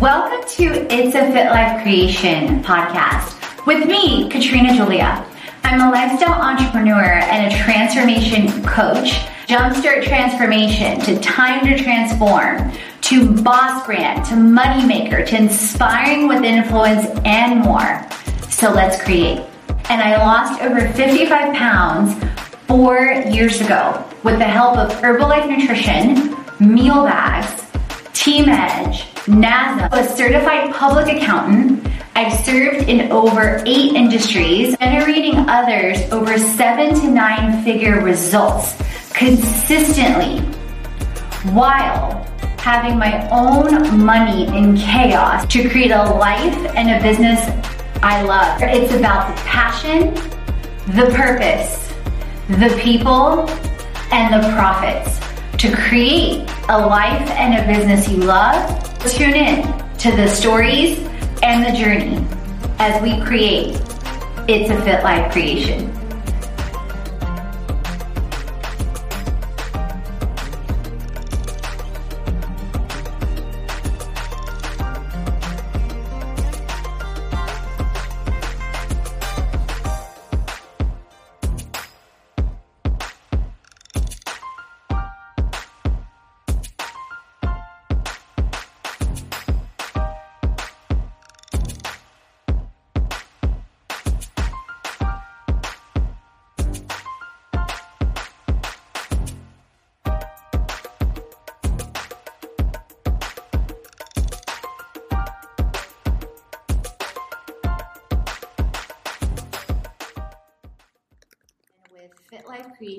Welcome to It's a Fit Life Creation podcast with me, Katrina Julia. I'm a lifestyle entrepreneur and a transformation coach. Jumpstart transformation to time to transform, to boss brand, to moneymaker, to inspiring with influence and more. So let's create. And I lost over 55 pounds four years ago with the help of Herbalife Nutrition, meal bags, Team Edge, NASA, a certified public accountant. I've served in over eight industries, generating others over seven to nine figure results consistently while having my own money in chaos to create a life and a business I love. It's about the passion, the purpose, the people, and the profits to create a life and a business you love Tune in to the stories and the journey as we create It's a Fit Life creation.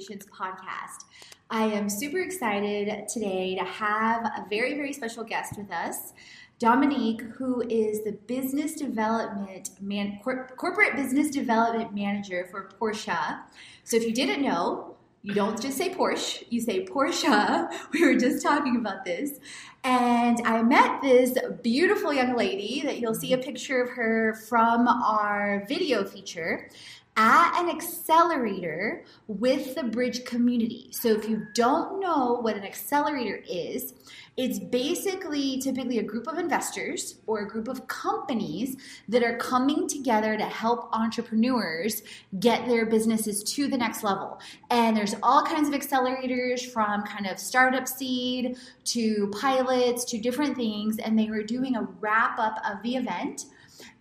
Life Creations podcast. I am super excited today to have a very, very special guest with us, Dominique, who is the business development man, corporate business development manager for Porsche. So, if you didn't know, you don't just say Porsche, you say Porsche. We were just talking about this. And I met this beautiful young lady that you'll see a picture of her from our video feature at an accelerator with the bridge community. So if you don't know what an accelerator is, it's basically typically a group of investors or a group of companies that are coming together to help entrepreneurs get their businesses to the next level. And there's all kinds of accelerators from kind of startup seed to pilots to different things. And they were doing a wrap up of the event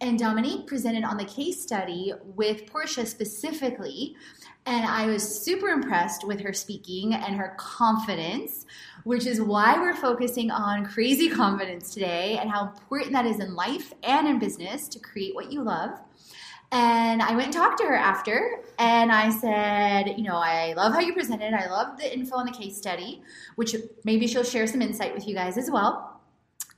and Dominique presented on the case study with Porsche specifically. And I was super impressed with her speaking and her confidence, which is why we're focusing on crazy confidence today and how important that is in life and in business to create what you love. And I went and talked to her after, and I said, You know, I love how you presented. I love the info on the case study, which maybe she'll share some insight with you guys as well.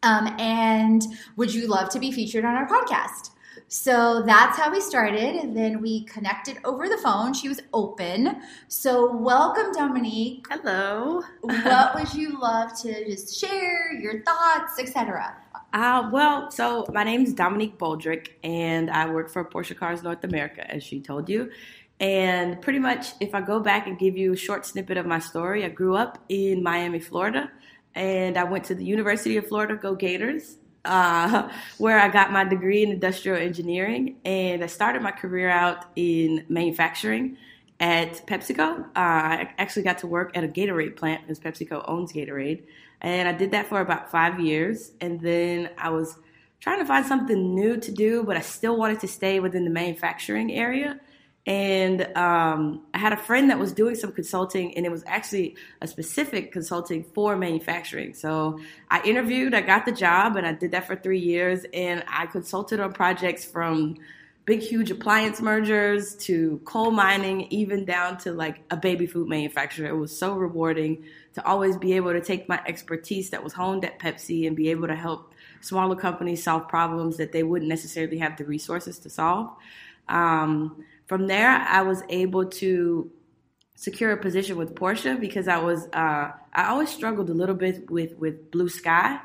Um, and would you love to be featured on our podcast? So that's how we started. And then we connected over the phone. She was open. So welcome, Dominique. Hello. what would you love to just share, your thoughts, etc.? Uh, well, so my name is Dominique Boldrick, and I work for Porsche Cars North America, as she told you. And pretty much, if I go back and give you a short snippet of my story, I grew up in Miami, Florida and I went to the University of Florida, go Gators, uh, where I got my degree in industrial engineering. And I started my career out in manufacturing at PepsiCo. Uh, I actually got to work at a Gatorade plant because PepsiCo owns Gatorade. And I did that for about five years. And then I was trying to find something new to do, but I still wanted to stay within the manufacturing area. And um, I had a friend that was doing some consulting, and it was actually a specific consulting for manufacturing. So I interviewed, I got the job, and I did that for three years. And I consulted on projects from big, huge appliance mergers to coal mining, even down to like a baby food manufacturer. It was so rewarding to always be able to take my expertise that was honed at Pepsi and be able to help smaller companies solve problems that they wouldn't necessarily have the resources to solve. Um, from there, I was able to secure a position with Porsche because I was uh, I always struggled a little bit with with blue sky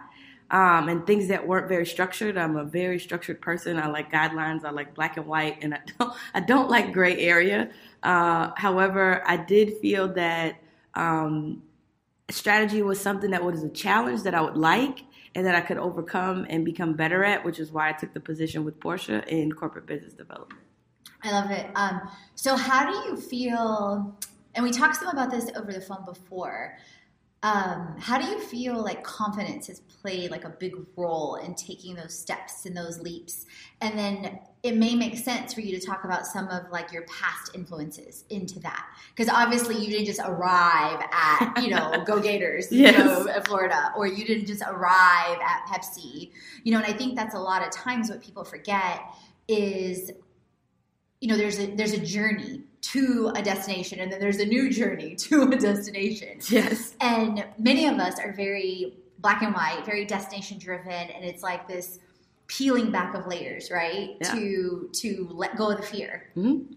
um, and things that weren't very structured. I'm a very structured person. I like guidelines. I like black and white, and I don't I don't like gray area. Uh, however, I did feel that um, strategy was something that was a challenge that I would like, and that I could overcome and become better at, which is why I took the position with Porsche in corporate business development. I love it. Um, so, how do you feel? And we talked some about this over the phone before. Um, how do you feel like confidence has played like a big role in taking those steps and those leaps? And then it may make sense for you to talk about some of like your past influences into that because obviously you didn't just arrive at you know go gators yes. you know florida or you didn't just arrive at pepsi you know and i think that's a lot of times what people forget is you know there's a there's a journey to a destination and then there's a new journey to a destination yes and many of us are very black and white very destination driven and it's like this peeling back of layers, right? Yeah. To to let go of the fear. Mm-hmm.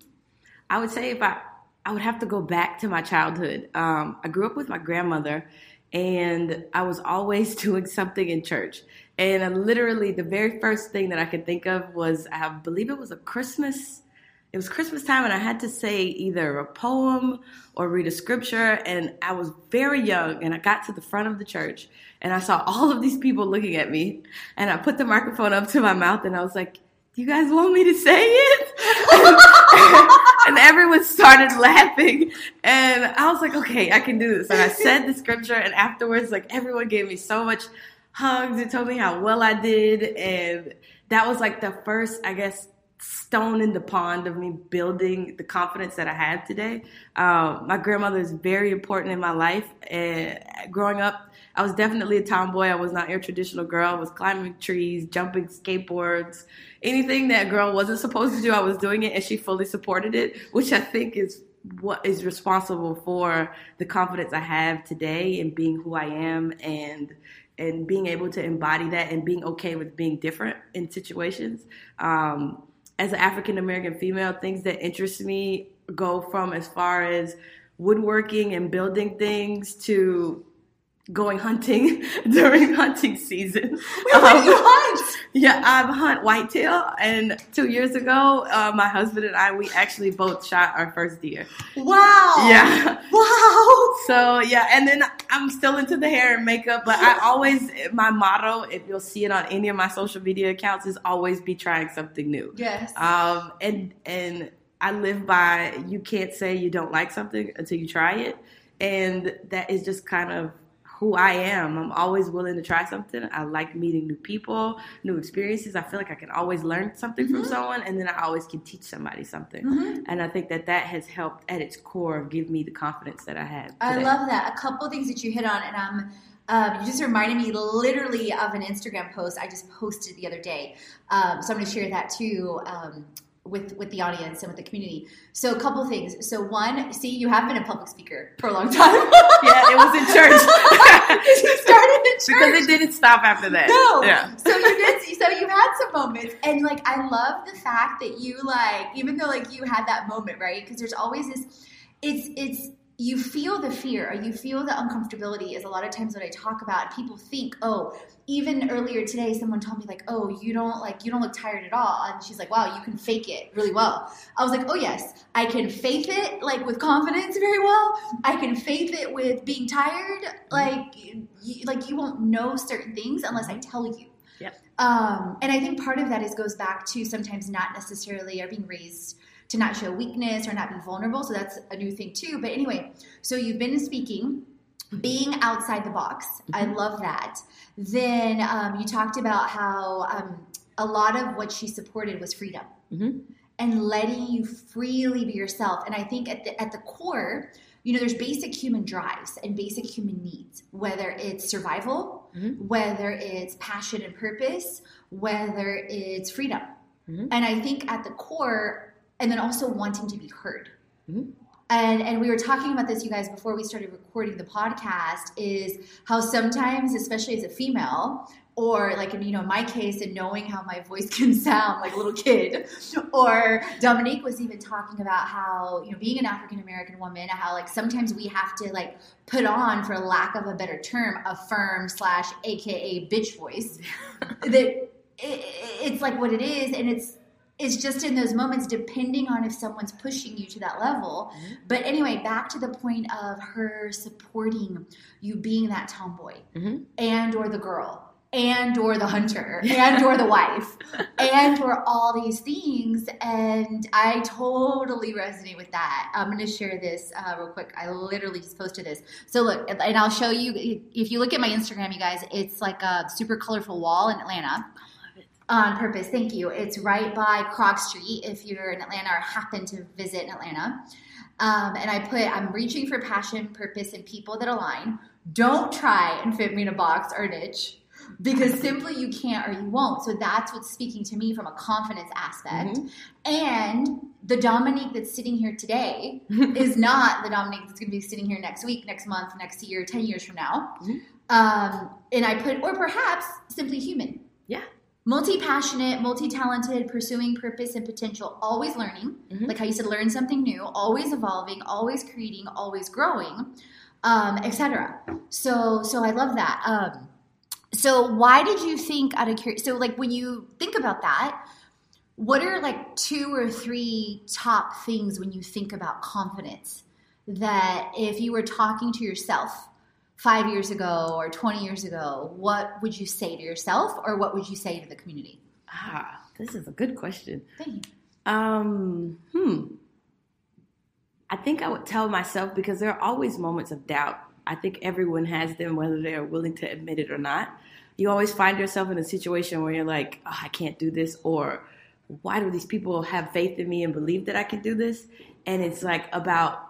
I would say if I I would have to go back to my childhood. Um, I grew up with my grandmother, and I was always doing something in church. And literally, the very first thing that I could think of was I believe it was a Christmas it was Christmas time and I had to say either a poem or read a scripture. And I was very young and I got to the front of the church and I saw all of these people looking at me. And I put the microphone up to my mouth and I was like, Do you guys want me to say it? and everyone started laughing. And I was like, Okay, I can do this. And I said the scripture and afterwards, like everyone gave me so much hugs and told me how well I did. And that was like the first, I guess, stone in the pond of me building the confidence that I have today. Um, my grandmother is very important in my life. And growing up, I was definitely a tomboy. I was not your traditional girl. I was climbing trees, jumping skateboards, anything that girl wasn't supposed to do. I was doing it, and she fully supported it, which I think is what is responsible for the confidence I have today and being who I am and and being able to embody that and being okay with being different in situations. Um, as an African American female, things that interest me go from as far as woodworking and building things to going hunting during hunting season. Wait, um, you hunt? Yeah, I hunt whitetail, and two years ago, uh, my husband and I we actually both shot our first deer. Wow! Yeah. Wow! So yeah, and then I'm still into the hair and makeup, but I always my motto, if you'll see it on any of my social media accounts, is always be trying something new. Yes. Um, and and I live by you can't say you don't like something until you try it, and that is just kind of who I am. I'm always willing to try something. I like meeting new people, new experiences. I feel like I can always learn something mm-hmm. from someone, and then I always can teach somebody something. Mm-hmm. And I think that that has helped at its core give me the confidence that I have. Today. I love that. A couple things that you hit on, and um, um, you just reminded me literally of an Instagram post I just posted the other day. Um, so I'm going to share that too. Um, with with the audience and with the community. So a couple things. So one, see, you have been a public speaker for a long time. yeah, it was in church. you started in church because it didn't stop after that. No. Yeah. So you did. So you had some moments, and like I love the fact that you like, even though like you had that moment, right? Because there's always this. It's it's you feel the fear or you feel the uncomfortability is a lot of times what I talk about. People think, oh, even earlier today, someone told me like, oh, you don't like you don't look tired at all, and she's like, wow, you can fake it really well. I was like, oh yes, I can fake it like with confidence very well. I can fake it with being tired. Like, you, like you won't know certain things unless I tell you. Yep. Um, and I think part of that is goes back to sometimes not necessarily are being raised to not show weakness or not be vulnerable. So that's a new thing too. But anyway, so you've been speaking, being outside the box. Mm-hmm. I love that. Then um, you talked about how um, a lot of what she supported was freedom mm-hmm. and letting you freely be yourself. And I think at the, at the core, you know, there's basic human drives and basic human needs, whether it's survival, mm-hmm. whether it's passion and purpose, whether it's freedom. Mm-hmm. And I think at the core, and then also wanting to be heard. Mm-hmm. And, and we were talking about this, you guys, before we started recording the podcast, is how sometimes, especially as a female, or like in you know my case and knowing how my voice can sound like a little kid or dominique was even talking about how you know being an african american woman how like sometimes we have to like put on for lack of a better term a firm slash aka bitch voice that it, it's like what it is and it's is just in those moments depending on if someone's pushing you to that level. Mm-hmm. but anyway back to the point of her supporting you being that tomboy mm-hmm. and or the girl and or the hunter and or the wife and or all these things. And i totally resonate with that. I'm going to share this uh, real quick. I literally just posted this. So look and i'll show you if you look at my instagram you guys it's like a super colorful wall in atlanta on purpose thank you it's right by krog street if you're in atlanta or happen to visit in atlanta um, and i put i'm reaching for passion purpose and people that align don't try and fit me in a box or niche because simply you can't or you won't. So that's what's speaking to me from a confidence aspect. Mm-hmm. And the Dominique that's sitting here today is not the Dominique that's going to be sitting here next week, next month, next year, 10 years from now. Mm-hmm. Um, and I put, or perhaps simply human. Yeah. Multi passionate, multi talented, pursuing purpose and potential, always learning. Mm-hmm. Like how you said, learn something new, always evolving, always creating, always growing, um, etc. So, so I love that. Um, so why did you think out of curiosity? So like when you think about that, what are like two or three top things when you think about confidence that if you were talking to yourself five years ago or 20 years ago, what would you say to yourself or what would you say to the community? Ah, this is a good question. Thank you. Um, hmm. I think I would tell myself because there are always moments of doubt I think everyone has them, whether they're willing to admit it or not. You always find yourself in a situation where you're like, oh, I can't do this, or why do these people have faith in me and believe that I can do this? And it's like about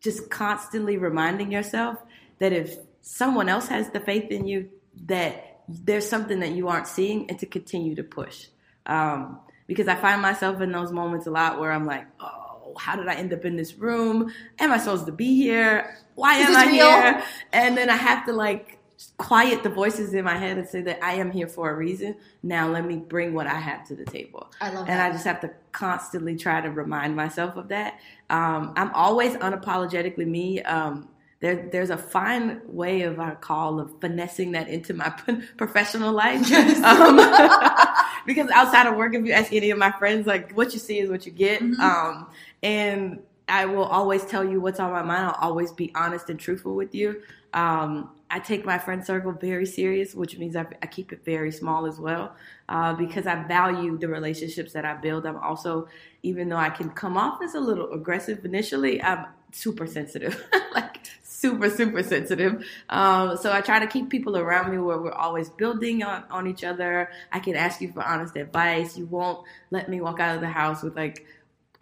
just constantly reminding yourself that if someone else has the faith in you, that there's something that you aren't seeing, and to continue to push. Um, because I find myself in those moments a lot where I'm like, oh, how did I end up in this room? Am I supposed to be here? Why am I real? here? And then I have to like quiet the voices in my head and say that I am here for a reason. Now let me bring what I have to the table. I love and that. I just have to constantly try to remind myself of that. Um, I'm always unapologetically me. Um, there, there's a fine way of I call of finessing that into my professional life. Yes. Um, because outside of work, if you ask any of my friends, like what you see is what you get. Mm-hmm. Um, and I will always tell you what's on my mind. I'll always be honest and truthful with you. Um, I take my friend circle very serious, which means I, I keep it very small as well, uh, because I value the relationships that I build. I'm also, even though I can come off as a little aggressive initially, I'm super sensitive, like super, super sensitive. Um, so I try to keep people around me where we're always building on, on each other. I can ask you for honest advice. You won't let me walk out of the house with like,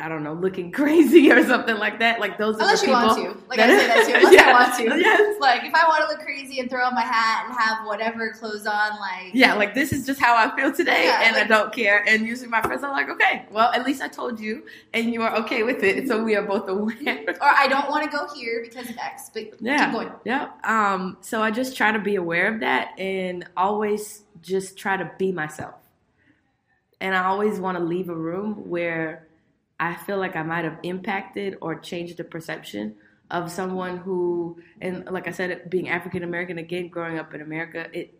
I don't know, looking crazy or something like that. Like those unless are the you want to. Like that, I say that too. Unless yeah, I want to. Yes. Like if I want to look crazy and throw on my hat and have whatever clothes on, like yeah, like this is just how I feel today, yeah, and like, I don't care. And usually my friends are like, okay, well at least I told you, and you are okay with it, so we are both aware. or I don't want to go here because of X, but yeah, keep going. Yeah. Um. So I just try to be aware of that and always just try to be myself. And I always want to leave a room where I feel like I might have impacted or changed the perception of someone who, and like I said, being African American again, growing up in America, it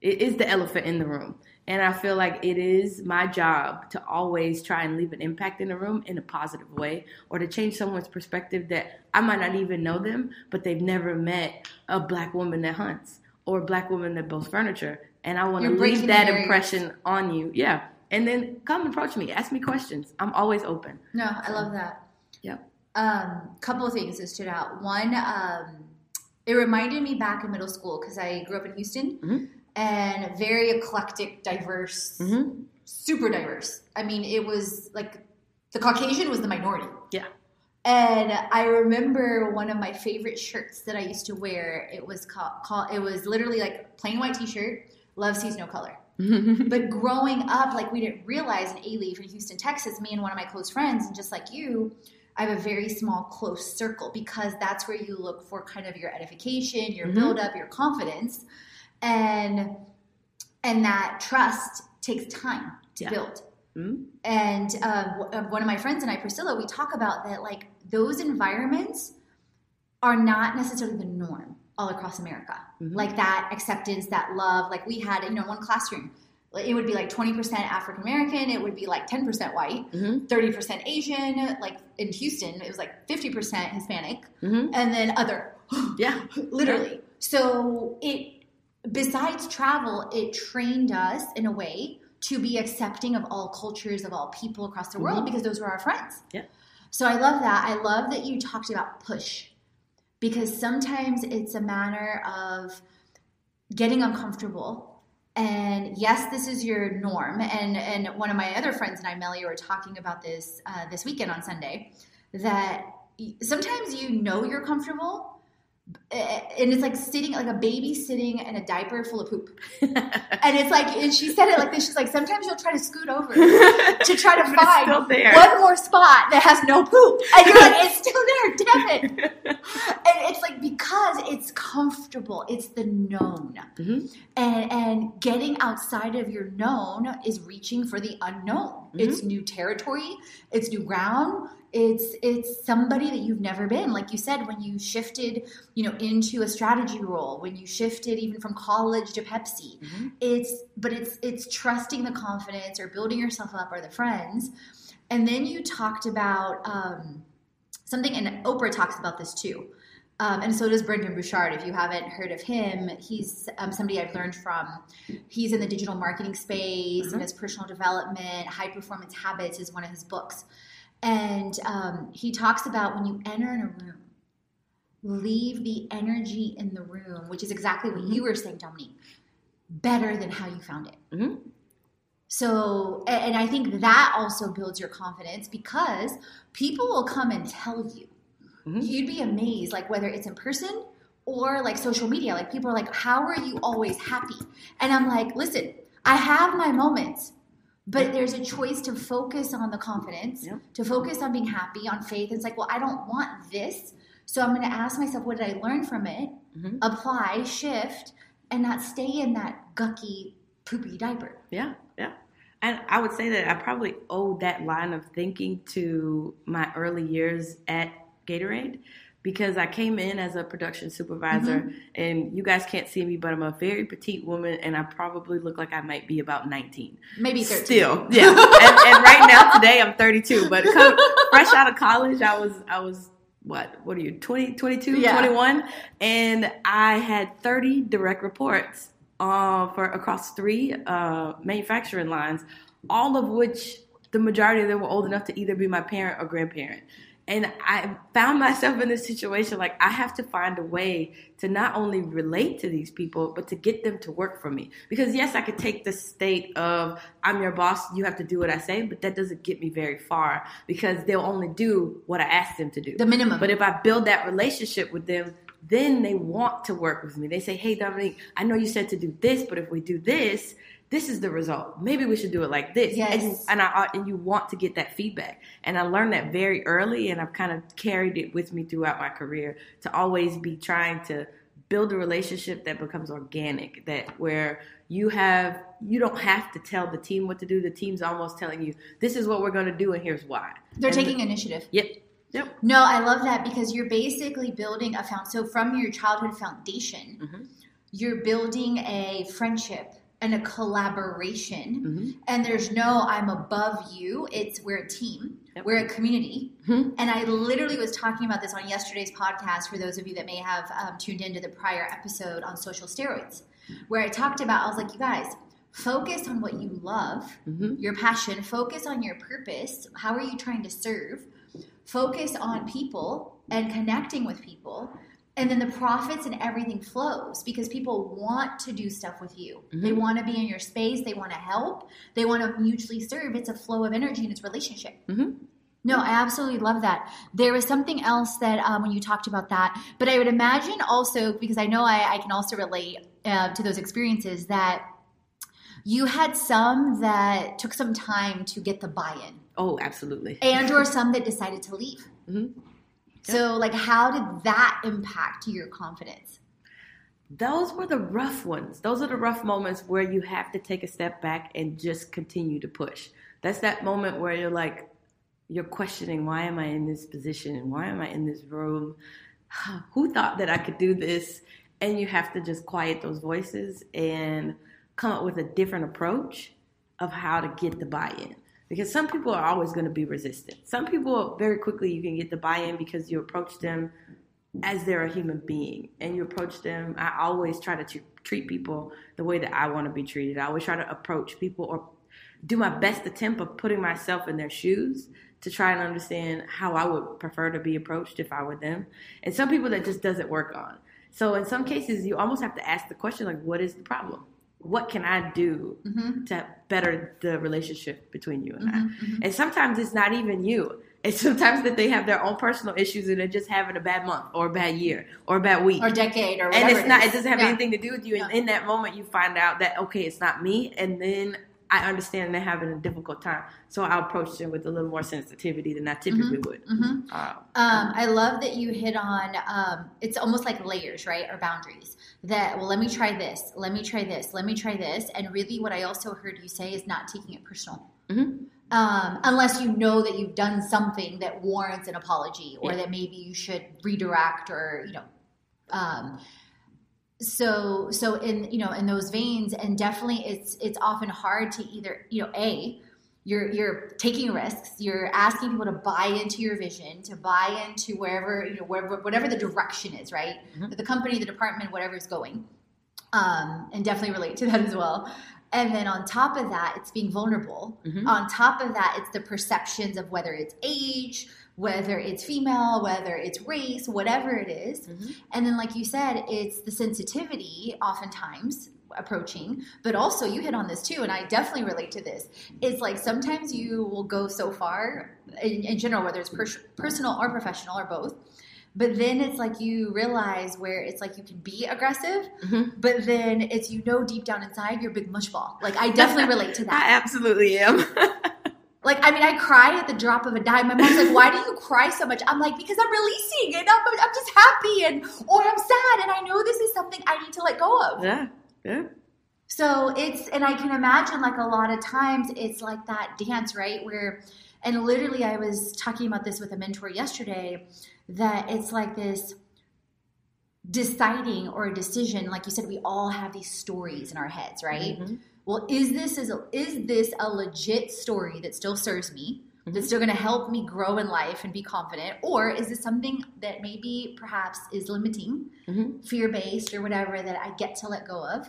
it is the elephant in the room. And I feel like it is my job to always try and leave an impact in the room in a positive way or to change someone's perspective that I might not even know them, but they've never met a black woman that hunts or a black woman that builds furniture. And I want to leave that impression on you. Yeah and then come approach me, ask me questions. I'm always open. No, I love that. Yep. Um, couple of things that stood out. One, um, it reminded me back in middle school because I grew up in Houston mm-hmm. and very eclectic, diverse, mm-hmm. super diverse. I mean, it was like the Caucasian was the minority. Yeah. And I remember one of my favorite shirts that I used to wear. It was called, called it was literally like plain white T-shirt. Love sees no color. but growing up, like we didn't realize in A from Houston, Texas, me and one of my close friends, and just like you, I have a very small, close circle because that's where you look for kind of your edification, your mm-hmm. build up, your confidence, and and that trust takes time to yeah. build. Mm-hmm. And um, one of my friends and I, Priscilla, we talk about that like those environments are not necessarily the norm all across America. Mm-hmm. Like that acceptance, that love. Like we had, you know, one classroom, it would be like 20% African American, it would be like 10% white, mm-hmm. 30% Asian. Like in Houston, it was like 50% Hispanic, mm-hmm. and then other. Yeah. Literally. So it, besides travel, it trained us in a way to be accepting of all cultures, of all people across the world, Mhm. because those were our friends. Yeah. So I love that. I love that you talked about push because sometimes it's a matter of getting uncomfortable. And yes, this is your norm. And and one of my other friends and I, Melly, were talking about this uh, this weekend on Sunday. That sometimes you know you're comfortable, eh, and it's like sitting like a baby sitting in a diaper full of poop. And it's like, and she said it like this. She's like, sometimes you'll try to scoot over to try to find one more spot that has no poop. And you're like, it's still there, damn it. Like because it's comfortable, it's the known. Mhm. And and getting outside of your known is reaching for the unknown. It's new territory, it's new ground. It's it's somebody that you've never been. Like you said, when you shifted, you know, into a strategy role, when you shifted even from college to Pepsi, Mhm. it's but it's it's trusting the confidence or building yourself up or the friends and then you talked about um, something and oprah talks about this too um, and so does brendon burchard if you haven't heard of him he's um, somebody i've learned from he's in the digital marketing space Mhm. and his personal development high performance habits is one of his books and um, he talks about when you enter in a room leave the energy in the room which is exactly what you were saying dominique better than how you found it Mhm. so, and I think that also builds your confidence because people will come and tell you. Mhm. You'd be amazed, like whether it's in person or like social media. Like people are like, "How are you always happy?" And I'm like, "Listen, I have my moments, but there's a choice to focus on the confidence, Yeah. to focus on being happy, on faith. It's like, well, I don't want this, so I'm going to ask myself, what did I learn from it? Mhm. Apply, shift, and not stay in that gucky, poopy diaper." Yeah, yeah. And I would say that I probably owe that line of thinking to my early years at Gatorade because I came in as a production supervisor Mm-hmm. and you guys can't see me, but I'm a very petite woman and I probably look like I might be about 19. Maybe 13. Still, yeah. and, and right now, today, I'm 32, but come, fresh out of college, I was, I was, what, what are you, 20, 22, Yeah. 21? And I had 30 direct reports uh, for across three uh, manufacturing lines, all of which the majority of them were old enough to either be my parent or grandparent. And I found myself in this situation like I have to find a way to not only relate to these people, but to get them to work for me. Because yes, I could take the state of I'm your boss, you have to do what I say, but that doesn't get me very far because they'll only do what I ask them to do. The minimum. But if I build that relationship with them, then they want to work with me. They say, Hey, Dominique, I know you said to do this, but if we do this, this is the result. Maybe we should do it like this. Yes. And, and I and you want to get that feedback. And I learned that very early, and I've kind of carried it with me throughout my career to always be trying to build a relationship that becomes organic. That where you have you don't have to tell the team what to do. The team's almost telling you this is what we're going to do, and here's why. They're And taking initiative. Yep. Yep. No, I love that because you're basically building a found. So from your childhood foundation, Mhm. you're building a friendship and a collaboration. Mhm. And there's no I'm above you. It's we're a team. Yep. We're a community. Mhm. And I literally was talking about this on yesterday's podcast for those of you that may have um, tuned into the prior episode on social steroids, where I talked about, I was like, you guys, focus on what you love, Mhm. your passion, focus on your purpose. How are you trying to serve? Focus on people and connecting with people. And then the profits and everything flows because people want to do stuff with you. They Mhm. want to be in your space. They want to help. They want to mutually serve. It's a flow of energy and it's relationship. Mhm. No, I absolutely love that. There was something else that um, when you talked about that, but I would imagine also because I know I, I can also relate uh, to those experiences that you had some that took some time to get the buy-in, Oh, absolutely. and or some that decided to leave. So, like, how did that impact your confidence? those were the rough ones. Those are the rough moments where you have to take a step back and just continue to push. That's that moment where you're like, you're questioning, why am I in this position? And why am I in this room? Who thought that I could do this? And you have to just quiet those voices and come up with a different approach of how to get the buy in. Because some people are always going to be resistant. Some people, very quickly, you can get the buy in because you approach them as they're a human being and you approach them. I always try to t- treat people the way that I want to be treated. I always try to approach people or do my best attempt of putting myself in their shoes to try and understand how I would prefer to be approached if I were them. And some people that just doesn't work on. So in some cases, you almost have to ask the question like, what is the problem? What can I do Mm-hmm. to better the relationship between you and Mhm, I? mhm. And sometimes it's not even you. It's sometimes that they have their own personal issues and they're just having a bad month or a bad year or a bad week. Or decade or whatever. and it's not. is. It doesn't have Yeah. anything to do with you. And Yeah. in that moment, you find out that okay, it's not me. And then I understand they're having a difficult time, so I'll approach them with a little more sensitivity than I typically would. Mhm. Uh, Um, I love that you hit on. Um, it's almost like layers, right, or boundaries. That well, let me try this. Let me try this. Let me try this. And really, what I also heard you say is not taking it personal. Mhm. Um, unless you know that you've done something that warrants an apology, or Yeah. that maybe you should redirect, or you know. Um, so so in you know in those veins, and definitely it's it's often hard to either you know a you're you're taking risks you're asking people to buy into your vision to buy into wherever you know wherever whatever the direction is right Mhm. the company the department whatever is going um, and definitely relate to that as well and then on top of that it's being vulnerable Mhm. on top of that it's the perceptions of whether it's age whether it's female whether it's race whatever it is. Mhm. and then like you said it's the sensitivity oftentimes approaching but also you hit on this too and i definitely relate to this it's like sometimes you will go so far in, in general whether it's pers- personal or professional or both but then it's like you realize where it's like you can be aggressive Mhm. but then it's you know deep down inside you're a big mushball like i definitely relate to that I absolutely am. like i mean i cry at the drop of a dime my mom's like why do you cry so much i'm like because i'm releasing and i'm, I'm just happy and or i'm sad and i know this is something i need to let go of yeah, yeah. so it's, and I can imagine like a lot of times it's like that dance, right? Where, and literally I was talking about this with a mentor yesterday that it's like this deciding or a decision. Like you said, we all have these stories in our heads, right? Mhm. Well, is this, is, is this a legit story that still serves me? That's still going to help me grow in life and be confident? Or is this something that maybe perhaps is limiting Mhm. fear based or whatever that I get to let go of.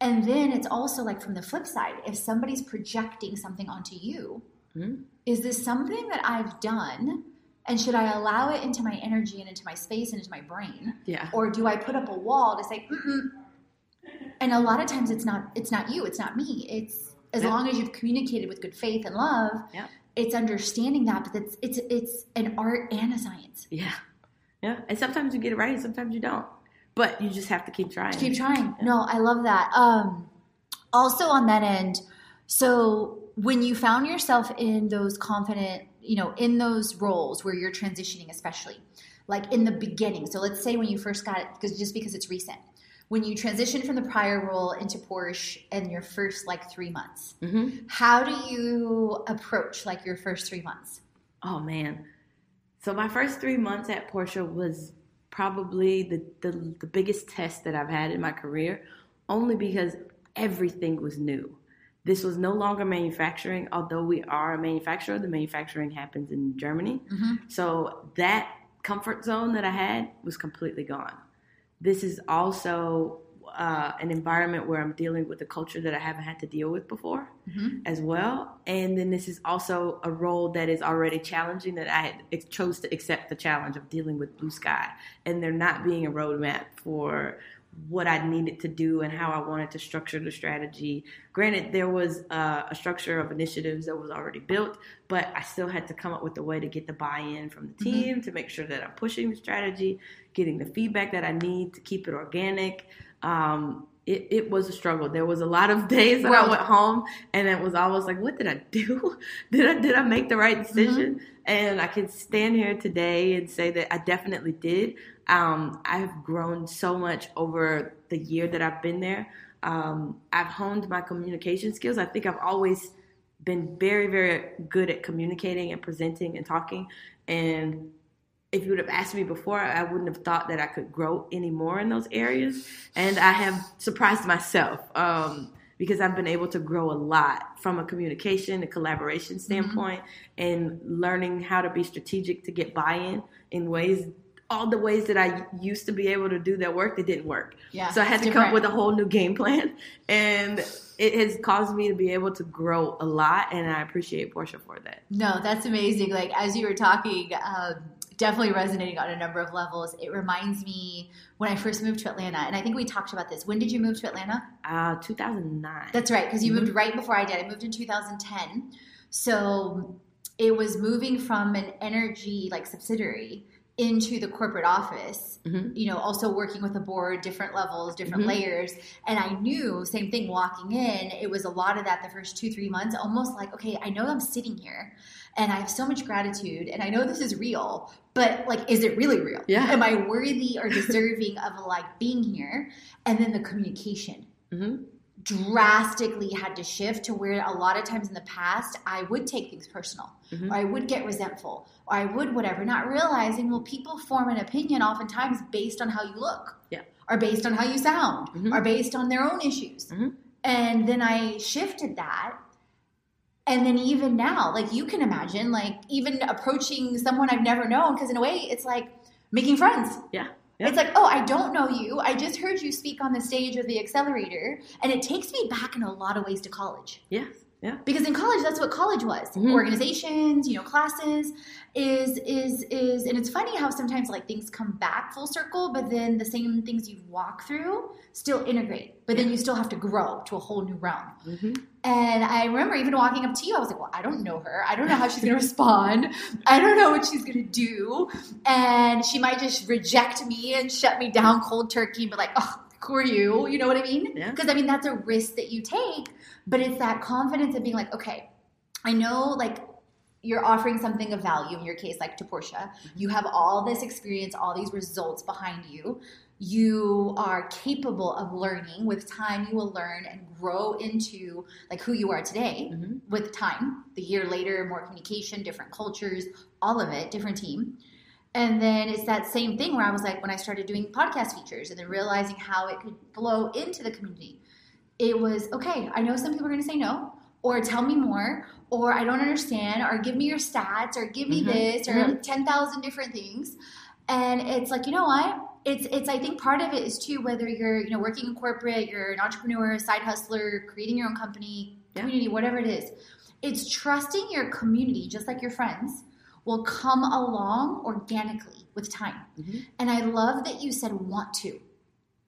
And then it's also like from the flip side, if somebody's projecting something onto you, Mhm. is this something that I've done? And should I allow it into my energy and into my space and into my brain? Yeah. Or do I put up a wall to say, Mm-mm. And a lot of times it's not it's not you, it's not me. It's as Yeah. long as you've communicated with good faith and love, Yeah. it's understanding that, but it's it's it's an art and a science. Yeah. Yeah. And sometimes you get it right sometimes you don't. But you just have to keep trying. Keep trying. No, I love that. Um, also on that end, so when you found yourself in those confident, you know, in those roles where you're transitioning, especially like in the beginning. So let's say when you first got it, because just because it's recent, when you transition from the prior role into Porsche in your first like three months, hmm how do you approach like your first three months? Oh man. So my first three months at Porsche was probably the, the the biggest test that I've had in my career, only because everything was new. This was no longer manufacturing, although we are a manufacturer. The manufacturing happens in Germany. Mm-hmm. So that comfort zone that I had was completely gone. This is also uh, an environment where I'm dealing with a culture that I haven't had to deal with before Mm-hmm. as well. And then this is also a role that is already challenging that I had chose to accept the challenge of dealing with blue sky and there not being a roadmap for what I needed to do and how I wanted to structure the strategy. Granted, there was uh, a structure of initiatives that was already built, but I still had to come up with a way to get the buy-in from the team to make sure that I'm pushing the strategy, getting the feedback that I need to keep it organic. Um, it, it was a struggle. There was a lot of days that I went home and it was always like, what did I do? did I did I make the right decision? And I can stand here today and say that I definitely did. Um, I've grown so much over the year that I've been there. Um, I've honed my communication skills. I think I've always been very, very good at communicating and presenting and talking. And if you would have asked me before, I wouldn't have thought that I could grow any more in those areas. And I have surprised myself um, because I've been able to grow a lot from a communication and collaboration standpoint and learning how to be strategic to get buy in in ways all the ways that I used to be able to do that work, that didn't work. Yeah. So I had to different. come up with a whole new game plan, and it has caused me to be able to grow a lot, and I appreciate Porsche for that. No, that's amazing. Like as you were talking, um, definitely resonating on a number of levels. It reminds me when I first moved to Atlanta, and I think we talked about this. When did you move to Atlanta? Uh, 2009. That's right, because you Mhm. moved right before I did. I moved in 2010. So it was moving from an energy like subsidiary into the corporate office, Mhm. you know, also working with the board, different levels, different Mhm. layers. And I knew, same thing, walking in, it was a lot of that the first two, three months, almost like, okay, I know I'm sitting here and I have so much gratitude and I know this is real, but like, is it really real? Yeah. Am I worthy or deserving of like being here? And then the communication Mhm. Drastically had to shift to where a lot of times in the past I would take things personal Mhm. or I would get resentful or I would whatever, not realizing, well, people form an opinion oftentimes based on how you look. Yeah. Or based on how you sound Mhm. or based on their own issues. Mhm. And then I shifted that. And then even now, like you can imagine, like even approaching someone I've never known, because in a way it's like making friends. Yeah. Yeah. It's like, oh, I don't know you. I just heard you speak on the stage of the accelerator. And it takes me back in a lot of ways to college. Yes. Yeah. Because in college, that's what college was. Mhm. Organizations, you know, classes is is is and it's funny how sometimes like things come back full circle, but then the same things you walk through still integrate. But then you still have to grow to a whole new realm. Mhm. And I remember even walking up to you, I was like, well, I don't know her. I don't know how she's going to respond. I don't know what she's going to do. And she might just reject me and shut me down cold turkey, but like, oh, who are you? You know what I mean? Yeah. Because I mean, that's a risk that you take, but it's that confidence of being like, okay, I know like you're offering something of value in your case, like to Porsche. You have all this experience, all these results behind you. You are capable of learning. With time, you will learn and grow into like who you are today Mhm. with time. The year later, more communication, different cultures, all of it, different team. And then it's that same thing where I was like, when I started doing podcast features and then realizing how it could flow into the community, it was okay. I know some people are going to say no, or tell me more, or I don't understand, or give me your stats, or give me Mhm. this, or Mhm. 10,000 different things. And it's like, you know what? It's, it's, I think part of it is too, whether you're, you know, working in corporate, you're an entrepreneur, side hustler, creating your own company, Yeah. community, whatever it is. It's trusting your community, just like your friends, will come along organically with time. Mhm. And I love that you said want to.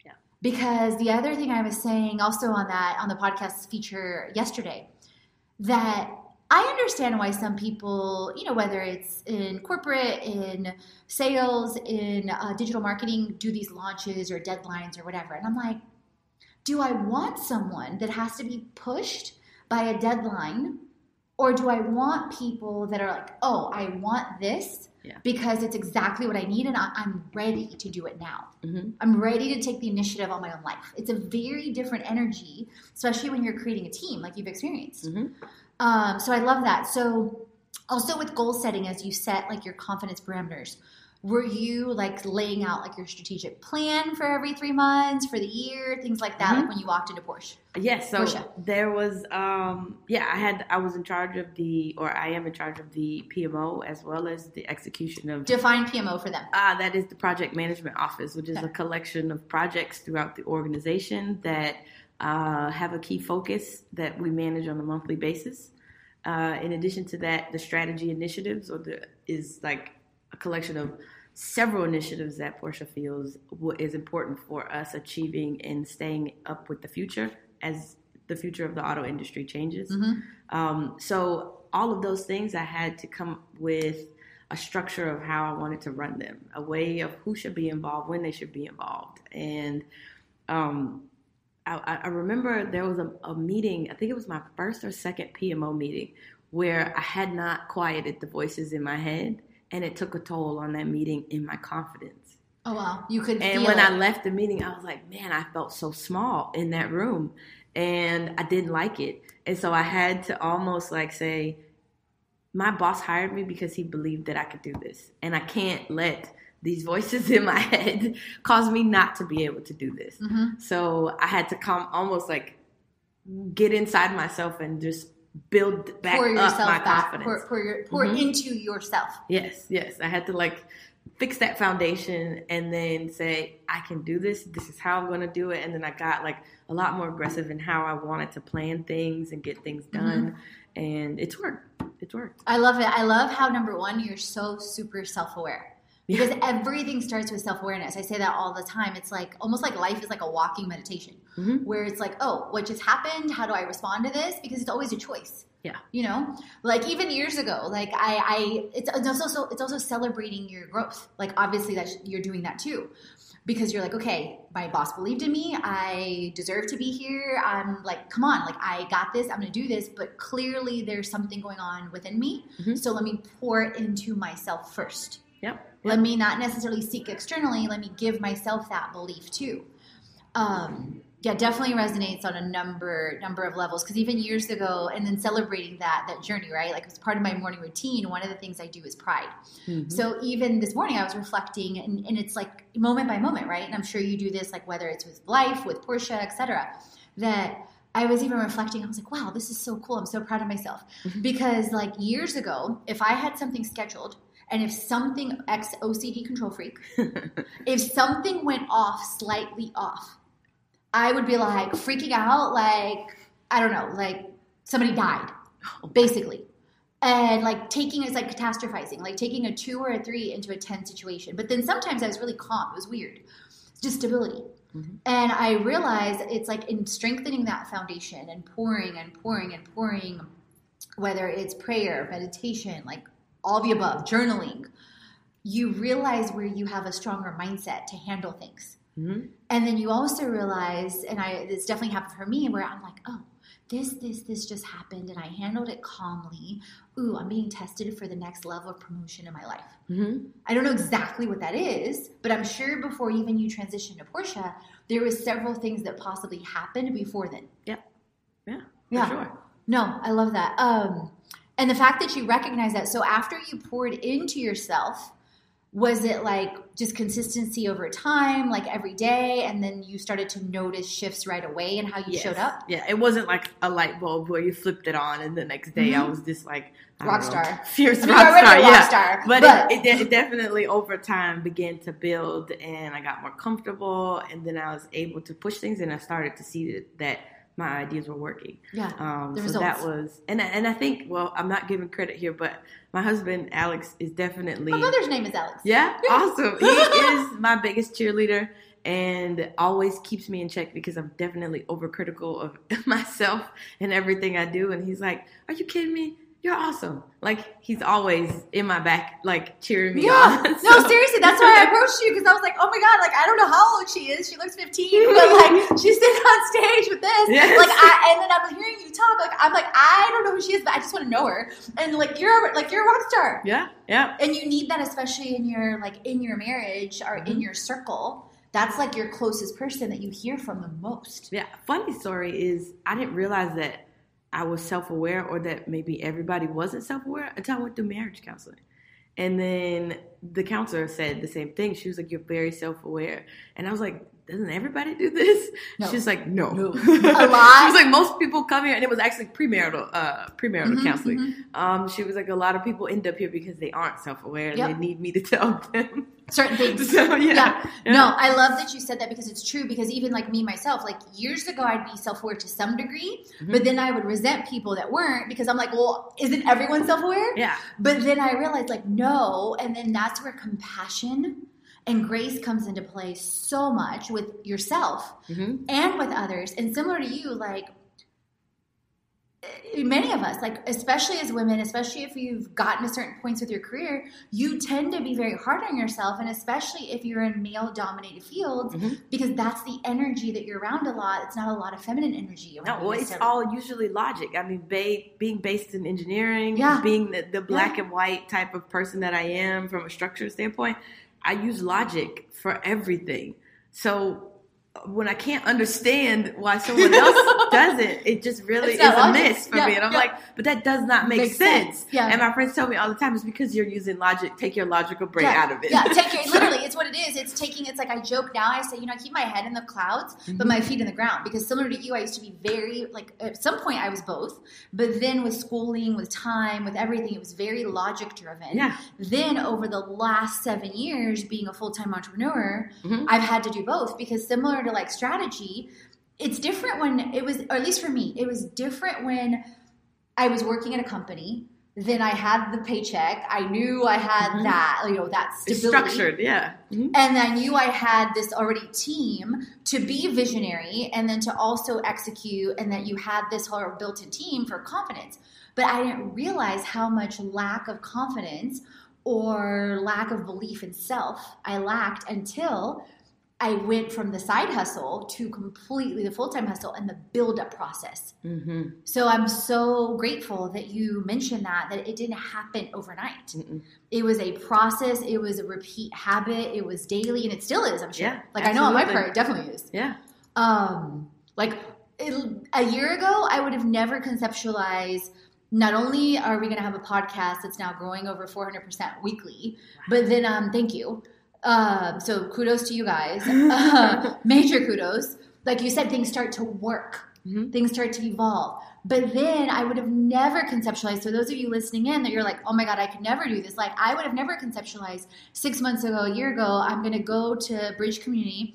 Yeah. Because the other thing I was saying also on that on the podcast feature yesterday, that I understand why some people, you know, whether it's in corporate, in sales, in uh, digital marketing, do these launches or deadlines or whatever. And I'm like, do I want someone that has to be pushed by a deadline? Or do I want people that are like, oh, I want this Yeah. because it's exactly what I need and I'm ready to do it now. Mhm. I'm ready to take the initiative on my own life. It's a very different energy, especially when you're creating a team like you've experienced. Mhm. Um, so I love that. So also with goal setting, as you set like your confidence parameters, were you like laying out like your strategic plan for every three months, for the year, things like that, Mhm. like when you walked into Porsche? Yes, so Porsche. there was um yeah, I had I was in charge of the or I am in charge of the PMO as well as the execution of Define PMO for them. Ah, that is the project management office, which is Okay. a collection of projects throughout the organization that uh, have a key focus that we manage on a monthly basis. Uh, in addition to that, the strategy initiatives or the is like a collection of several initiatives that Porsche feels is important for us achieving and staying up with the future as the future of the auto industry changes. Mhm. Um, so all of those things, I had to come with a structure of how I wanted to run them, a way of who should be involved, when they should be involved, and um, I, I remember there was a, a meeting. I think it was my first or second PMO meeting where I had not quieted the voices in my head, and it took a toll on that meeting in my confidence. Oh wow, you could. And when it. I left the meeting, I was like, man, I felt so small in that room and I didn't like it. And so I had to almost like say, my boss hired me because he believed that I could do this. And I can't let these voices in my head caused me not to be able to do this. Mhm. So I had to come almost like get inside myself and just build back pour up my back, confidence. pour, pour, your, pour Mhm. into yourself. Yes, yes. I had to like fix that foundation and then say i can do this this is how i'm going to do it and then i got like a lot more aggressive in how i wanted to plan things and get things Mm-hmm. done and it's worked it's worked I love it. I love how number one, you're so super self aware. Because everything starts with self awareness. I say that all the time. It's like almost like life is like a walking meditation Mhm. where it's like, oh, what just happened? How do I respond to this? Because it's always a choice. Yeah. You know, like even years ago, like I, I it's, it's also it's also celebrating your growth. Like obviously that you're doing that too, because you're like, okay, my boss believed in me. I deserve to be here. I'm like, come on, like I got this. I'm gonna do this. But clearly there's something going on within me. Mhm. So let me pour it into myself first. yep Let me not necessarily seek externally. Let me give myself that belief too. Um, yeah, definitely resonates on a number number of levels. Because even years ago, and then celebrating that that journey, right? Like it's part of my morning routine, one of the things I do is pride. Mhm. So even this morning, I was reflecting, and, and it's like moment by moment, right? And I'm sure you do this, like whether it's with life, with Porsche, etc. That I was even reflecting. I was like, wow, this is so cool. I'm so proud of myself because like years ago, if I had something scheduled. And if something ex OCD control freak, if something went off slightly off, I would be like freaking out, like I don't know, like somebody died, basically, and like taking it's like catastrophizing, like taking a two or a three into a ten situation. But then sometimes I was really calm. It was weird, just stability. Mhm. And I realized it's like in strengthening that foundation and pouring and pouring and pouring, whether it's prayer, meditation, like all the above, journaling, you realize where you have a stronger mindset to handle things. Mhm. And then you also realize, and I this definitely happened for me, where I'm like, oh, this, this, this just happened, and I handled it calmly. Ooh, I'm being tested for the next level of promotion in my life. Mhm. I don't know exactly what that is, but I'm sure before even you transitioned to Porsche, there was several things that possibly happened before then. yeah for Yeah. sure No, I love that. Um, and the fact that you recognize that. So after you poured into yourself, was it like just consistency over time, like every day, and then you started to notice shifts right away and how you Yes. showed up? Yeah, it wasn't like a light bulb where you flipped it on and the next day I Mhm. was just like I Rock know, star. fierce I mean, rock star. rock yeah, star, but, but- it, it, it definitely over time began to build, and I got more comfortable, and then I was able to push things, and I started to see that, that my ideas were working. Yeah. Um, The so that was, and I- and I think, well, I'm not giving credit here, but my husband Alex is definitely My mother's name is Alex. yeah, awesome. He is my biggest cheerleader and always keeps me in check because I'm definitely overcritical of myself and everything I do. And he's like, Are you kidding me? You're awesome. Like, he's always in my back, like cheering me Yeah. on. No, seriously, that's why I approached you because I was like, oh my god, like I don't know how old she is. She looks 15, but like she's sitting on stage with this. Yes. Like I and then I'm hearing you talk, like I'm like, I don't know who she is, but I just want to know her. And like you're like you're a rock star. Yeah, yeah. And you need that especially in your like in your marriage or in Mhm. your circle. That's like your closest person that you hear from the most. Yeah. Funny story is, I didn't realize that I was self aware or that maybe everybody wasn't self aware until I went through marriage counseling. And then the counselor said the same thing. She was like, You're very self aware. And I was like, Doesn't everybody do this? No. She's like, No. No. a lot. She was like, Most people come here, and it was actually premarital, uh, premarital Mhm, counseling. mhm. Um, she was like, A lot of people end up here because they aren't self aware and Yep. they need me to tell them. Certain things. so, yeah. Yeah. Yeah. No, I love that you said that because it's true. Because even like me myself, like years ago, I'd be self aware to some degree, Mhm. but then I would resent people that weren't because I'm like, well, isn't everyone self aware? Yeah. But then I realized, like, no. And then that's where compassion and grace comes into play so much with yourself hmm and with others. And similar to you, like, eh, many of us, like, especially as women, especially if you've gotten to certain points with your career, you tend to be very hard on yourself. And especially if you're in male dominated fields, Mhm. because that's the energy that you're around a lot. It's not a lot of feminine energy. No, well, it's all usually logic. I mean, ba- being based in engineering, Yeah. being the, the black and white type of person that I am from a structure standpoint, I use logic for everything. So when I can't understand why someone else does it, it just really is a logic. miss for Yeah, me. And I'm yeah. like, but that does not make Makes sense. sense. Yeah. And my friends tell me all the time, it's because you're using logic. Take your logical brain yeah, out of it. Yeah, take your literally. It's what it is. It's taking. It's like I joke now. I say, you know, I keep my head in the clouds, Mm-hmm. but my feet in the ground. Because similar to you, I used to be very like. At some point, I was both. But then with schooling, with time, with everything, it was very logic driven. Yeah. Then over the last seven years, being a full time entrepreneur, Mhm. I've had to do both because similar like strategy, it's different when it was, or at least for me, it was different when I was working at a company. Then I had the paycheck. I knew I had Mhm. that, you know, that It's stability. structured, yeah. Mhm. And I knew I had this already team to be visionary and then to also execute, and that you had this whole built in team for confidence. But I didn't realize how much lack of confidence or lack of belief in self I lacked until I went from the side hustle to completely the full time hustle and the build up process. Mhm. So I'm so grateful that you mentioned that that it didn't happen overnight. Mm-mm. It was a process. It was a repeat habit. It was daily, and it still is. I'm sure. Yeah, like I know on my part, it definitely is. Yeah. Um, like it, a year ago, I would have never conceptualized. Not only are we going to have a podcast that's now growing over 400% weekly, but then um, thank you. Um, so kudos to you guys. Uh, major kudos. Like you said, things start to work Mhm. things start to evolve. But then I would have never conceptualized. So those of you listening in that you're like, oh my god, I could never do this. Like I would have never conceptualized six months ago, a year ago, I'm going to go to Bridge Community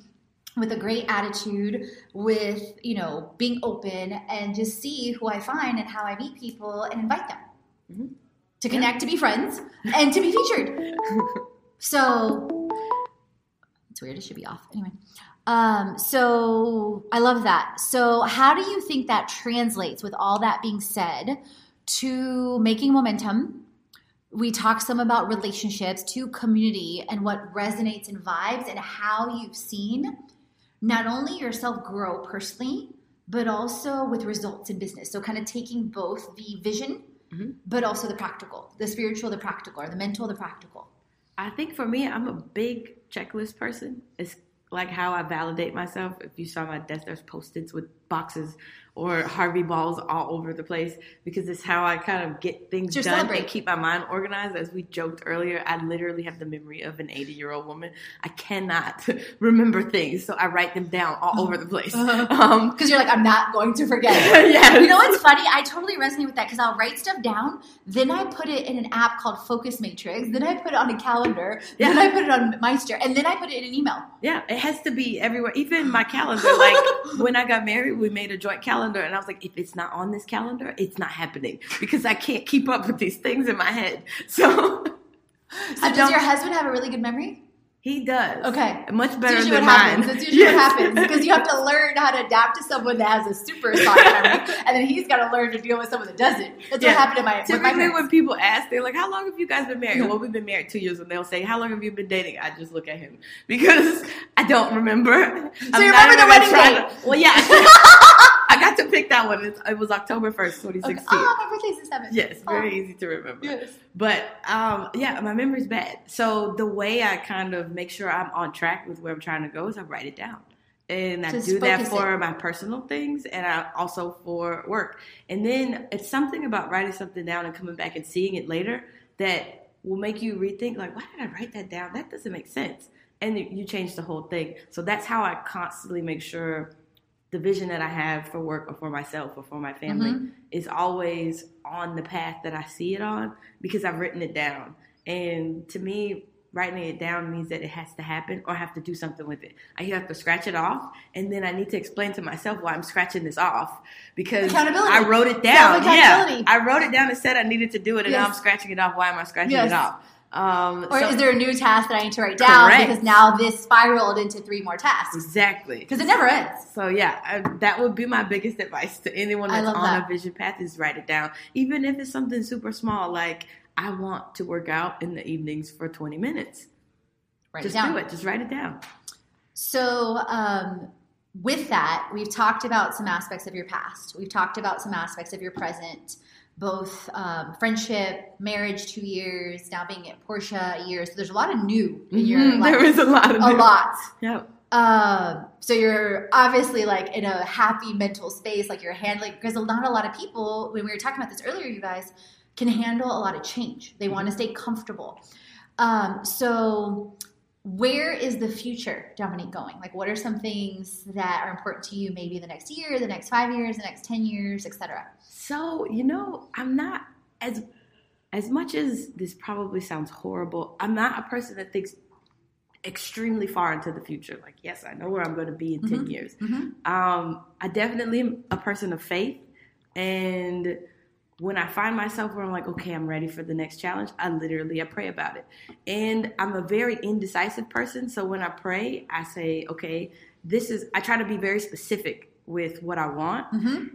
with a great attitude, with you know being open and just see who I find and how I meet people and invite them Mhm. to connect, to be friends, and to be featured. So it's weird. It should be off anyway. Um, so I love that. So how do you think that translates with all that being said to making momentum? We talk some about relationships to community and what resonates and vibes and how you've seen not only yourself grow personally, but also with results in business. So kind of taking both the vision, Mhm. but also the practical, the spiritual, the practical, or the mental, the practical. I think for me, I'm a big checklist person. It's like how I validate myself. If you saw my desk, there's post-its with boxes or Harvey balls all over the place because it's how I kind of get things your done celebrate. and keep my mind organized. As we joked earlier, I literally have the memory of an 80-year-old woman. I cannot remember things, so I write them down all over the place. Um, Because you're like, I'm not going to forget. yeah, You know what's funny? I totally resonate with that because I'll write stuff down, then I put it in an app called Focus Matrix, then I put it on a calendar, then I put it on Meister, and then I put it in an email. Yeah, it has to be everywhere. Even my calendar. Like when I got married, we made a joint calendar, and I was like, if it's not on this calendar, it's not happening because I can't keep up with these things in my head. So So does your husband have a really good memory? He does. Okay. much better usually than mine. That's usually Yes. what happens because you have to learn how to adapt to someone that has a super solid memory, and then he's got to learn to deal with someone that doesn't. That's Yeah. what happened to my with my Typically, when people ask, they're like, "How long have you guys been married?" Well, we've been married two years, and they'll say, "How long have you been dating?" I just look at him because I don't remember. So you remember the wedding date? well, yeah, Got to pick that one. It was October first, 2016. Okay. Oh, my birthday's the seventh. Yes, very Oh. easy to remember. Yes. But um, yeah, my memory's bad. So the way I kind of make sure I'm on track with where I'm trying to go is I write it down. And I Just do that for it. my personal things and I also for work. And then it's something about writing something down and coming back and seeing it later that will make you rethink like, why did I write that down? That doesn't make sense. And you change the whole thing. So that's how I constantly make sure the vision that I have for work or for myself or for my family Mhm. is always on the path that I see it on because I've written it down. And to me, writing it down means that it has to happen or I have to do something with it. I have to scratch it off and then I need to explain to myself why I'm scratching this off because. I wrote it down. Yeah. I wrote it down and said I needed to do it and now I'm scratching it off. Why am I scratching Yes. it off? Um, Or so- is there a new task that I need to write down Correct. because now this spiraled into three more tasks? exactly. Because it never ends. So yeah, I, that would be my biggest advice to anyone that's on that. a vision path is write it down. Even if it's something super small, like I want to work out in the evenings for 20 minutes. Write Just it down. do it. Just write it down. So, um, with that, we've talked about some aspects of your past. We've talked about some aspects of your present, both um, friendship, marriage, two years, now being at Porsche, a year. So there's a lot of new in your Mhm, life. There is a lot of a new- lot. Yep. Um, so you're obviously like in a happy mental space, like you're handling because not a lot of people, when we were talking about this earlier, you guys can handle a lot of change. They want to stay comfortable. Um, so where is the future, Domonique, going? Like, what are some things that are important to you, maybe the next year, the next five years, the next ten years, etc. So you know, I'm not as as much as this probably sounds horrible. I'm not a person that thinks extremely far into the future. Like, yes, I know where I'm going to be in Mm-hmm. 10 years. Um, I definitely am a person of faith. And when I find myself where I'm like, okay, I'm ready for the next challenge, I literally I pray about it. And I'm a very indecisive person. So when I pray, I say, okay, this is, I try to be very specific with what I want. Mm-hmm.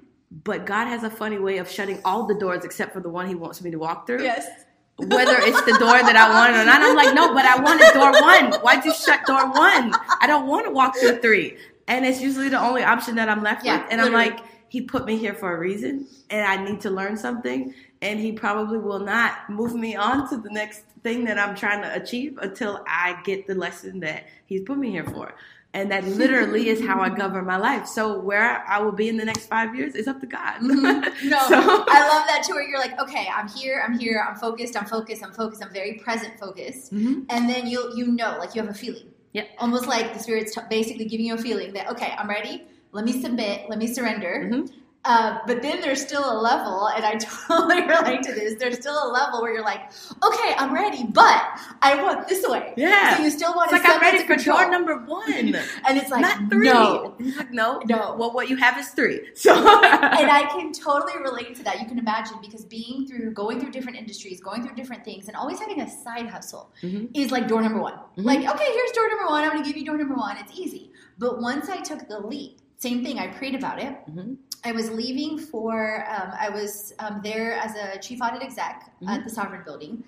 But God has a funny way of shutting all the doors except for the one He wants me to walk through Yes. whether it's the door that I wanted or not. I'm like, no, but I wanted door one. Why'd you shut door one? I don't want to walk through three. And it's usually the only option that I'm left Yeah, with. And literally. I'm like, he put me here for a reason and I need to learn something. And he probably will not move me on to the next thing that I'm trying to achieve until I get the lesson that he's put me here for. And that literally is how I govern my life. So where I will be in the next five years is up to God. Mm-hmm. No, So- I love that too. Where you're like, okay, I'm here, I'm here, I'm focused, I'm focused, I'm focused, I'm very present focused, Mhm. and then you you know, like you have a feeling. Yeah. Almost like the spirit's t- basically giving you a feeling that okay, I'm ready. Let me submit. Let me surrender. Mhm. Uh, but then there's still a level, and I totally relate to this. There's still a level where you're like, okay, I'm ready, but I want this way. Yeah. So you still want It's to like I'm ready to for control. door number one. and it's like not three. no. Like, no, No. Well, what you have is three. So, and I can totally relate to that. You can imagine because being through, going through different industries, going through different things, and always having a side hustle Mhm. is like door number one. Mhm. Like, okay, here's door number one. I'm going to give you door number one. It's easy. But once I took the leap, same thing. I prayed about it. Mhm. I was leaving for. Um, I was um, there as a chief audit exec at the Sovereign Building.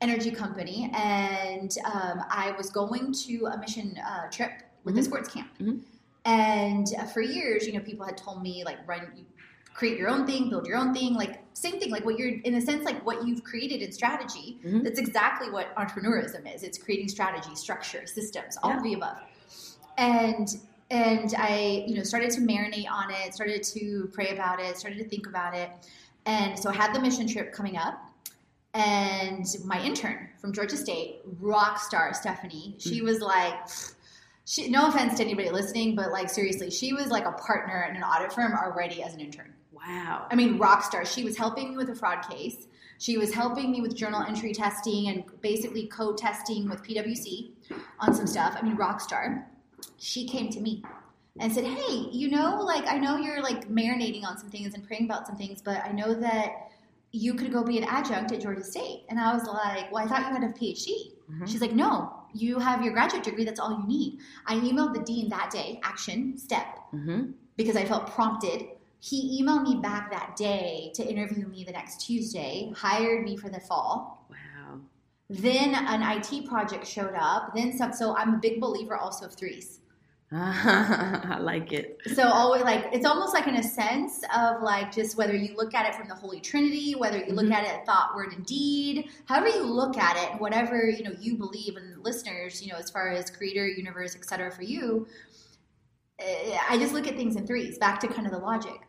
Energy company, and um, I was going to a mission uh, trip with the Mhm. sports camp. Mhm. And uh, for years, you know, people had told me like, run, create your own thing, build your own thing, like same thing, like what you're in a sense, like what you've created in strategy. Mhm. That's exactly what entrepreneurism is. It's creating strategy, structure, systems, all Yeah. of the above. And and I, you know, started to marinate on it, started to pray about it, started to think about it. And so I had the mission trip coming up. And my intern from Georgia State, rock star Stephanie, she hmm. was like, she, no offense to anybody listening, but like seriously, she was like a partner in an audit firm already as an intern. wow. I mean, rock star. She was helping me with a fraud case. She was helping me with journal entry testing and basically co testing with PwC on some stuff. I mean, rock star. She came to me and said, "Hey, you know, like I know you're like marinating on some things and praying about some things, but I know that you could go be an adjunct at Georgia State." And I was like, "Well, I thought you had a PhD." Mhm. She's like, "No, you have your graduate degree. That's all you need." I emailed the dean that day. Action step Mhm. because I felt prompted. He emailed me back that day to interview me the next Tuesday, hired me for the fall. Then an IT project showed up. Then some, so I'm a big believer also of threes. I like it. So always like it's almost like in a sense of like just whether you look at it from the Holy Trinity, whether you look Mhm. at it thought, word, and deed, however you look at it, whatever you know you believe, and listeners, you know, as far as creator, universe, etc. For you, eh, I just look at things in threes. Back to kind of the logic,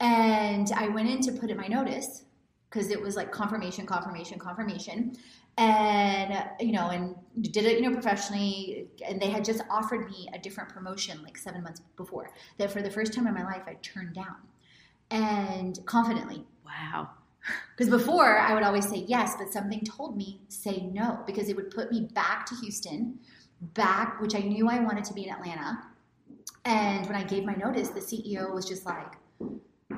and I went in to put in my notice because it was like confirmation, confirmation, confirmation, and you know, and did it you know professionally, and they had just offered me a different promotion like seven months before that for the first time in my life I turned down, and confidently. Wow. Because before I would always say yes, but something told me say no because it would put me back to Houston, back, which I knew I wanted to be in Atlanta. And when I gave my notice, the CEO was just like,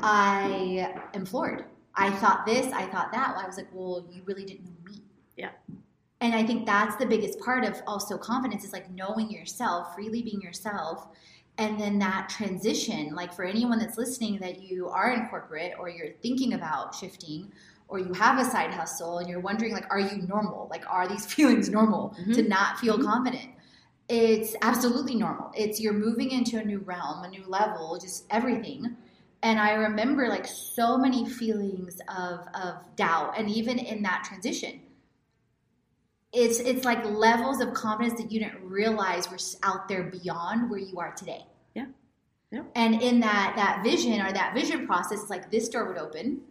I am floored. I thought this, I thought that. Well, I was like, well, you really didn't know me. Yeah. And I think that's the biggest part of also confidence is like knowing yourself, freely being yourself. And then that transition, like for anyone that's listening that you are in corporate or you're thinking about shifting or you have a side hustle and you're wondering like are you normal? Like are these feelings normal to Mhm. not feel Mhm. confident? It's absolutely normal. It's you're moving into a new realm, a new level, just everything. And I remember like so many feelings of of doubt and even in that transition it's it's like levels of confidence that you didn't realize were out there beyond where you are today. Yeah. Yeah. And in that that vision or that vision process, it's like this door would open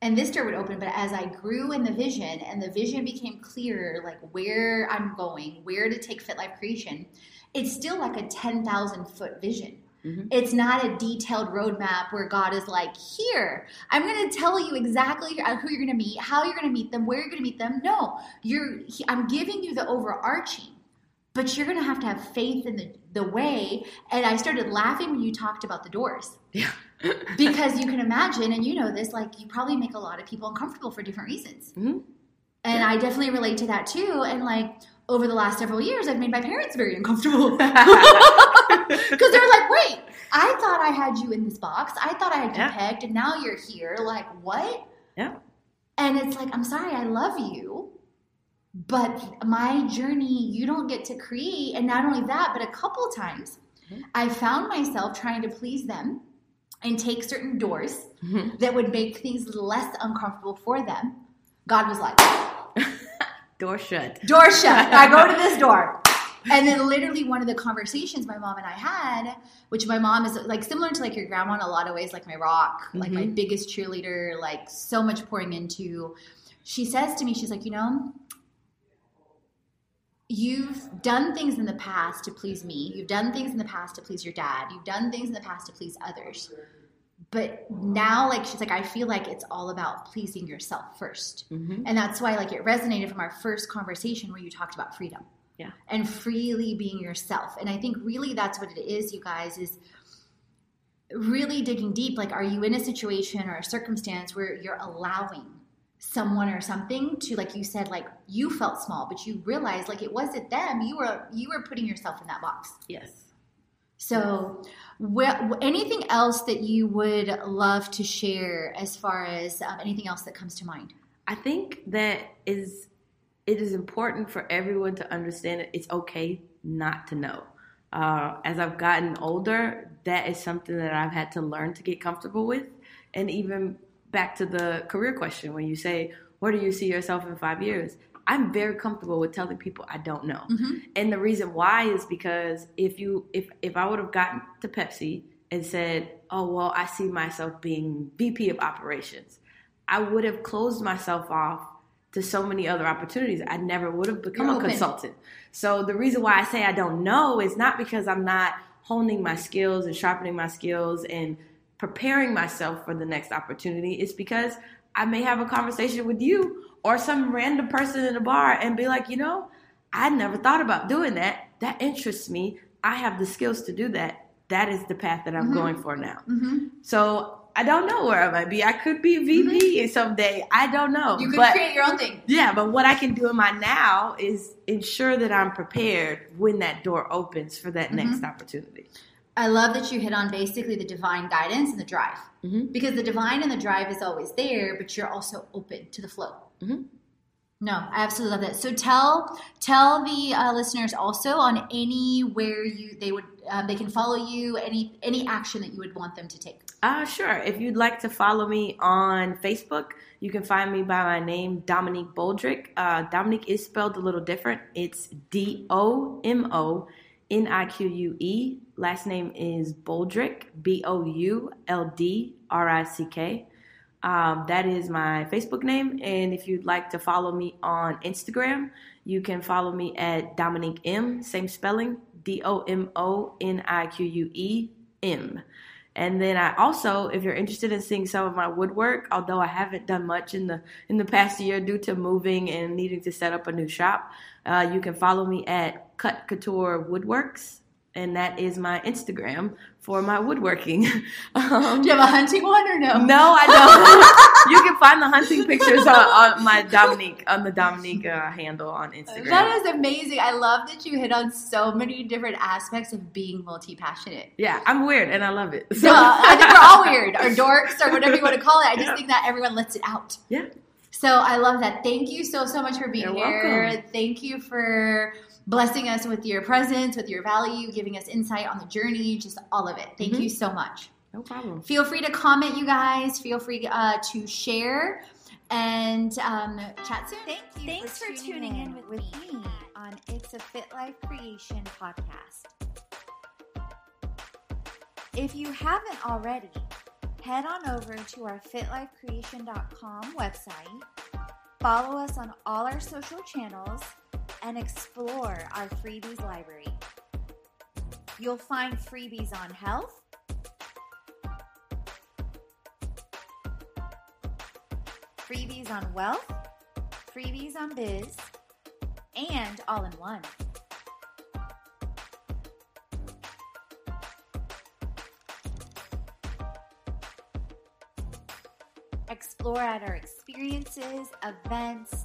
and this door would open. But as I grew in the vision and the vision became clearer, like where I'm going, where to take Fit Life Creation, it's still like a 10,000 foot vision. Mhm. It's not a detailed roadmap where God is like, here, I'm going to tell you exactly who you're going to meet, how you're going to meet them, where you're going to meet them. No, you're. he- I'm giving you the overarching, but you're going to have to have faith in the the way. And I started laughing when you talked about the doors Yeah. because you can imagine, and you know this, like you probably make a lot of people uncomfortable for different reasons. Mhm. And I definitely relate to that too. And like over the last several years, I've made my parents very uncomfortable because they're like, "Wait, I thought I had you in this box. I thought I had you Yeah. pegged, and now you're here. Like what?" Yeah. And it's like, I'm sorry, I love you, but my journey you don't get to create. And not only that, but a couple times, Mhm. I found myself trying to please them and take certain doors Mhm. that would make things less uncomfortable for them. God was like, Door shut. door shut. I go to this door. And then literally one of the conversations my mom and I had, which my mom is like similar to like your grandma in a lot of ways, like my rock, like my Mhm. biggest cheerleader, like so much pouring into. She says to me, she's like, you know, you've done things in the past to please me. You've done things in the past to please your dad. You've done things in the past to please others. But now, like, she's like, I feel like it's all about pleasing yourself first. Mhm. And that's why like it resonated from our first conversation where you talked about freedom. Yeah. And freely being yourself. And I think really that's what it is, you guys, is really digging deep. Like, are you in a situation or a circumstance where you're allowing someone or something to, like you said, like you felt small, but you realized like it wasn't them. You were you were putting yourself in that box. Yes. So, wh- anything else that you would love to share as far as um, anything else that comes to mind? I think that is it is important for everyone to understand that it's okay not to know. Uh, as I've gotten older, that is something that I've had to learn to get comfortable with. And even back to the career question, when you say, "Where do you see yourself in five years?" I'm very comfortable with telling people I don't know. Mhm. And the reason why is because if you if if I would have gotten to Pepsi and said, "Oh well, I see myself being VP of operations," I would have closed myself off to so many other opportunities. I never would have become You're a open. consultant. So the reason why I say I don't know is not because I'm not honing my skills and sharpening my skills and preparing myself for the next opportunity. It's because I may have a conversation with you or some random person in a bar and be like, you know, I never thought about doing that. That interests me. I have the skills to do that. That is the path that I'm Mhm. going for now. Mm-hmm. So I don't know where I might be. I could be VP someday. I don't know. You could but create your own thing. yeah, but what I can do in my now is ensure that I'm prepared when that door opens for that next opportunity. I love that you hit on basically the divine guidance and the drive. Mhm. Because the divine and the drive is always there, but you're also open to the flow. Mhm. No, I absolutely love that. So tell tell the uh, listeners also on anywhere you they would um, they can follow you any any action that you would want them to take. Uh, sure. If you'd like to follow me on Facebook, you can find me by my name, Domonique Bouldrick. Uh, Domonique is spelled a little different. It's D O M O N I Q U E. Last name is Bouldrick, B O U L D R I C K. Um, that is my Facebook name. And if you'd like to follow me on Instagram, you can follow me at Domonique M, same spelling, D O M O N I Q U E M. And then I also, if you're interested in seeing some of my woodwork, although I haven't done much in the in the past year due to moving and needing to set up a new shop, uh, you can follow me at Cut Couture Woodworks, and that is my Instagram for my woodworking. um, Do you have a hunting one or no? no, I don't. you can find the hunting pictures on, on my Domonique on the Domonique uh, handle on Instagram. That is amazing. I love that you hit on so many different aspects of being multi passionate. yeah, I'm weird and I love it. So I think we're all weird, or dorks, or whatever you want to call it. I just Yeah. think that everyone lets it out. Yeah. So I love that. Thank you so so much for being You're here. welcome. Thank you for blessing us with your presence, with your value, giving us insight on the journey, just all of it. Thank Mhm. you so much. No problem. Feel free to comment, you guys. Feel free uh, to share. and um, chat soon. Thank you. Thanks for, for tuning, in with, with me, me. on It's a Fit Life Creation podcast. If you haven't already, head on over to our fitlifecreation.com website, follow us on all our social channels, and explore our freebies library. You'll find freebies on health, freebies on wealth, freebies on biz, and all in one. Explore at our experiences, events,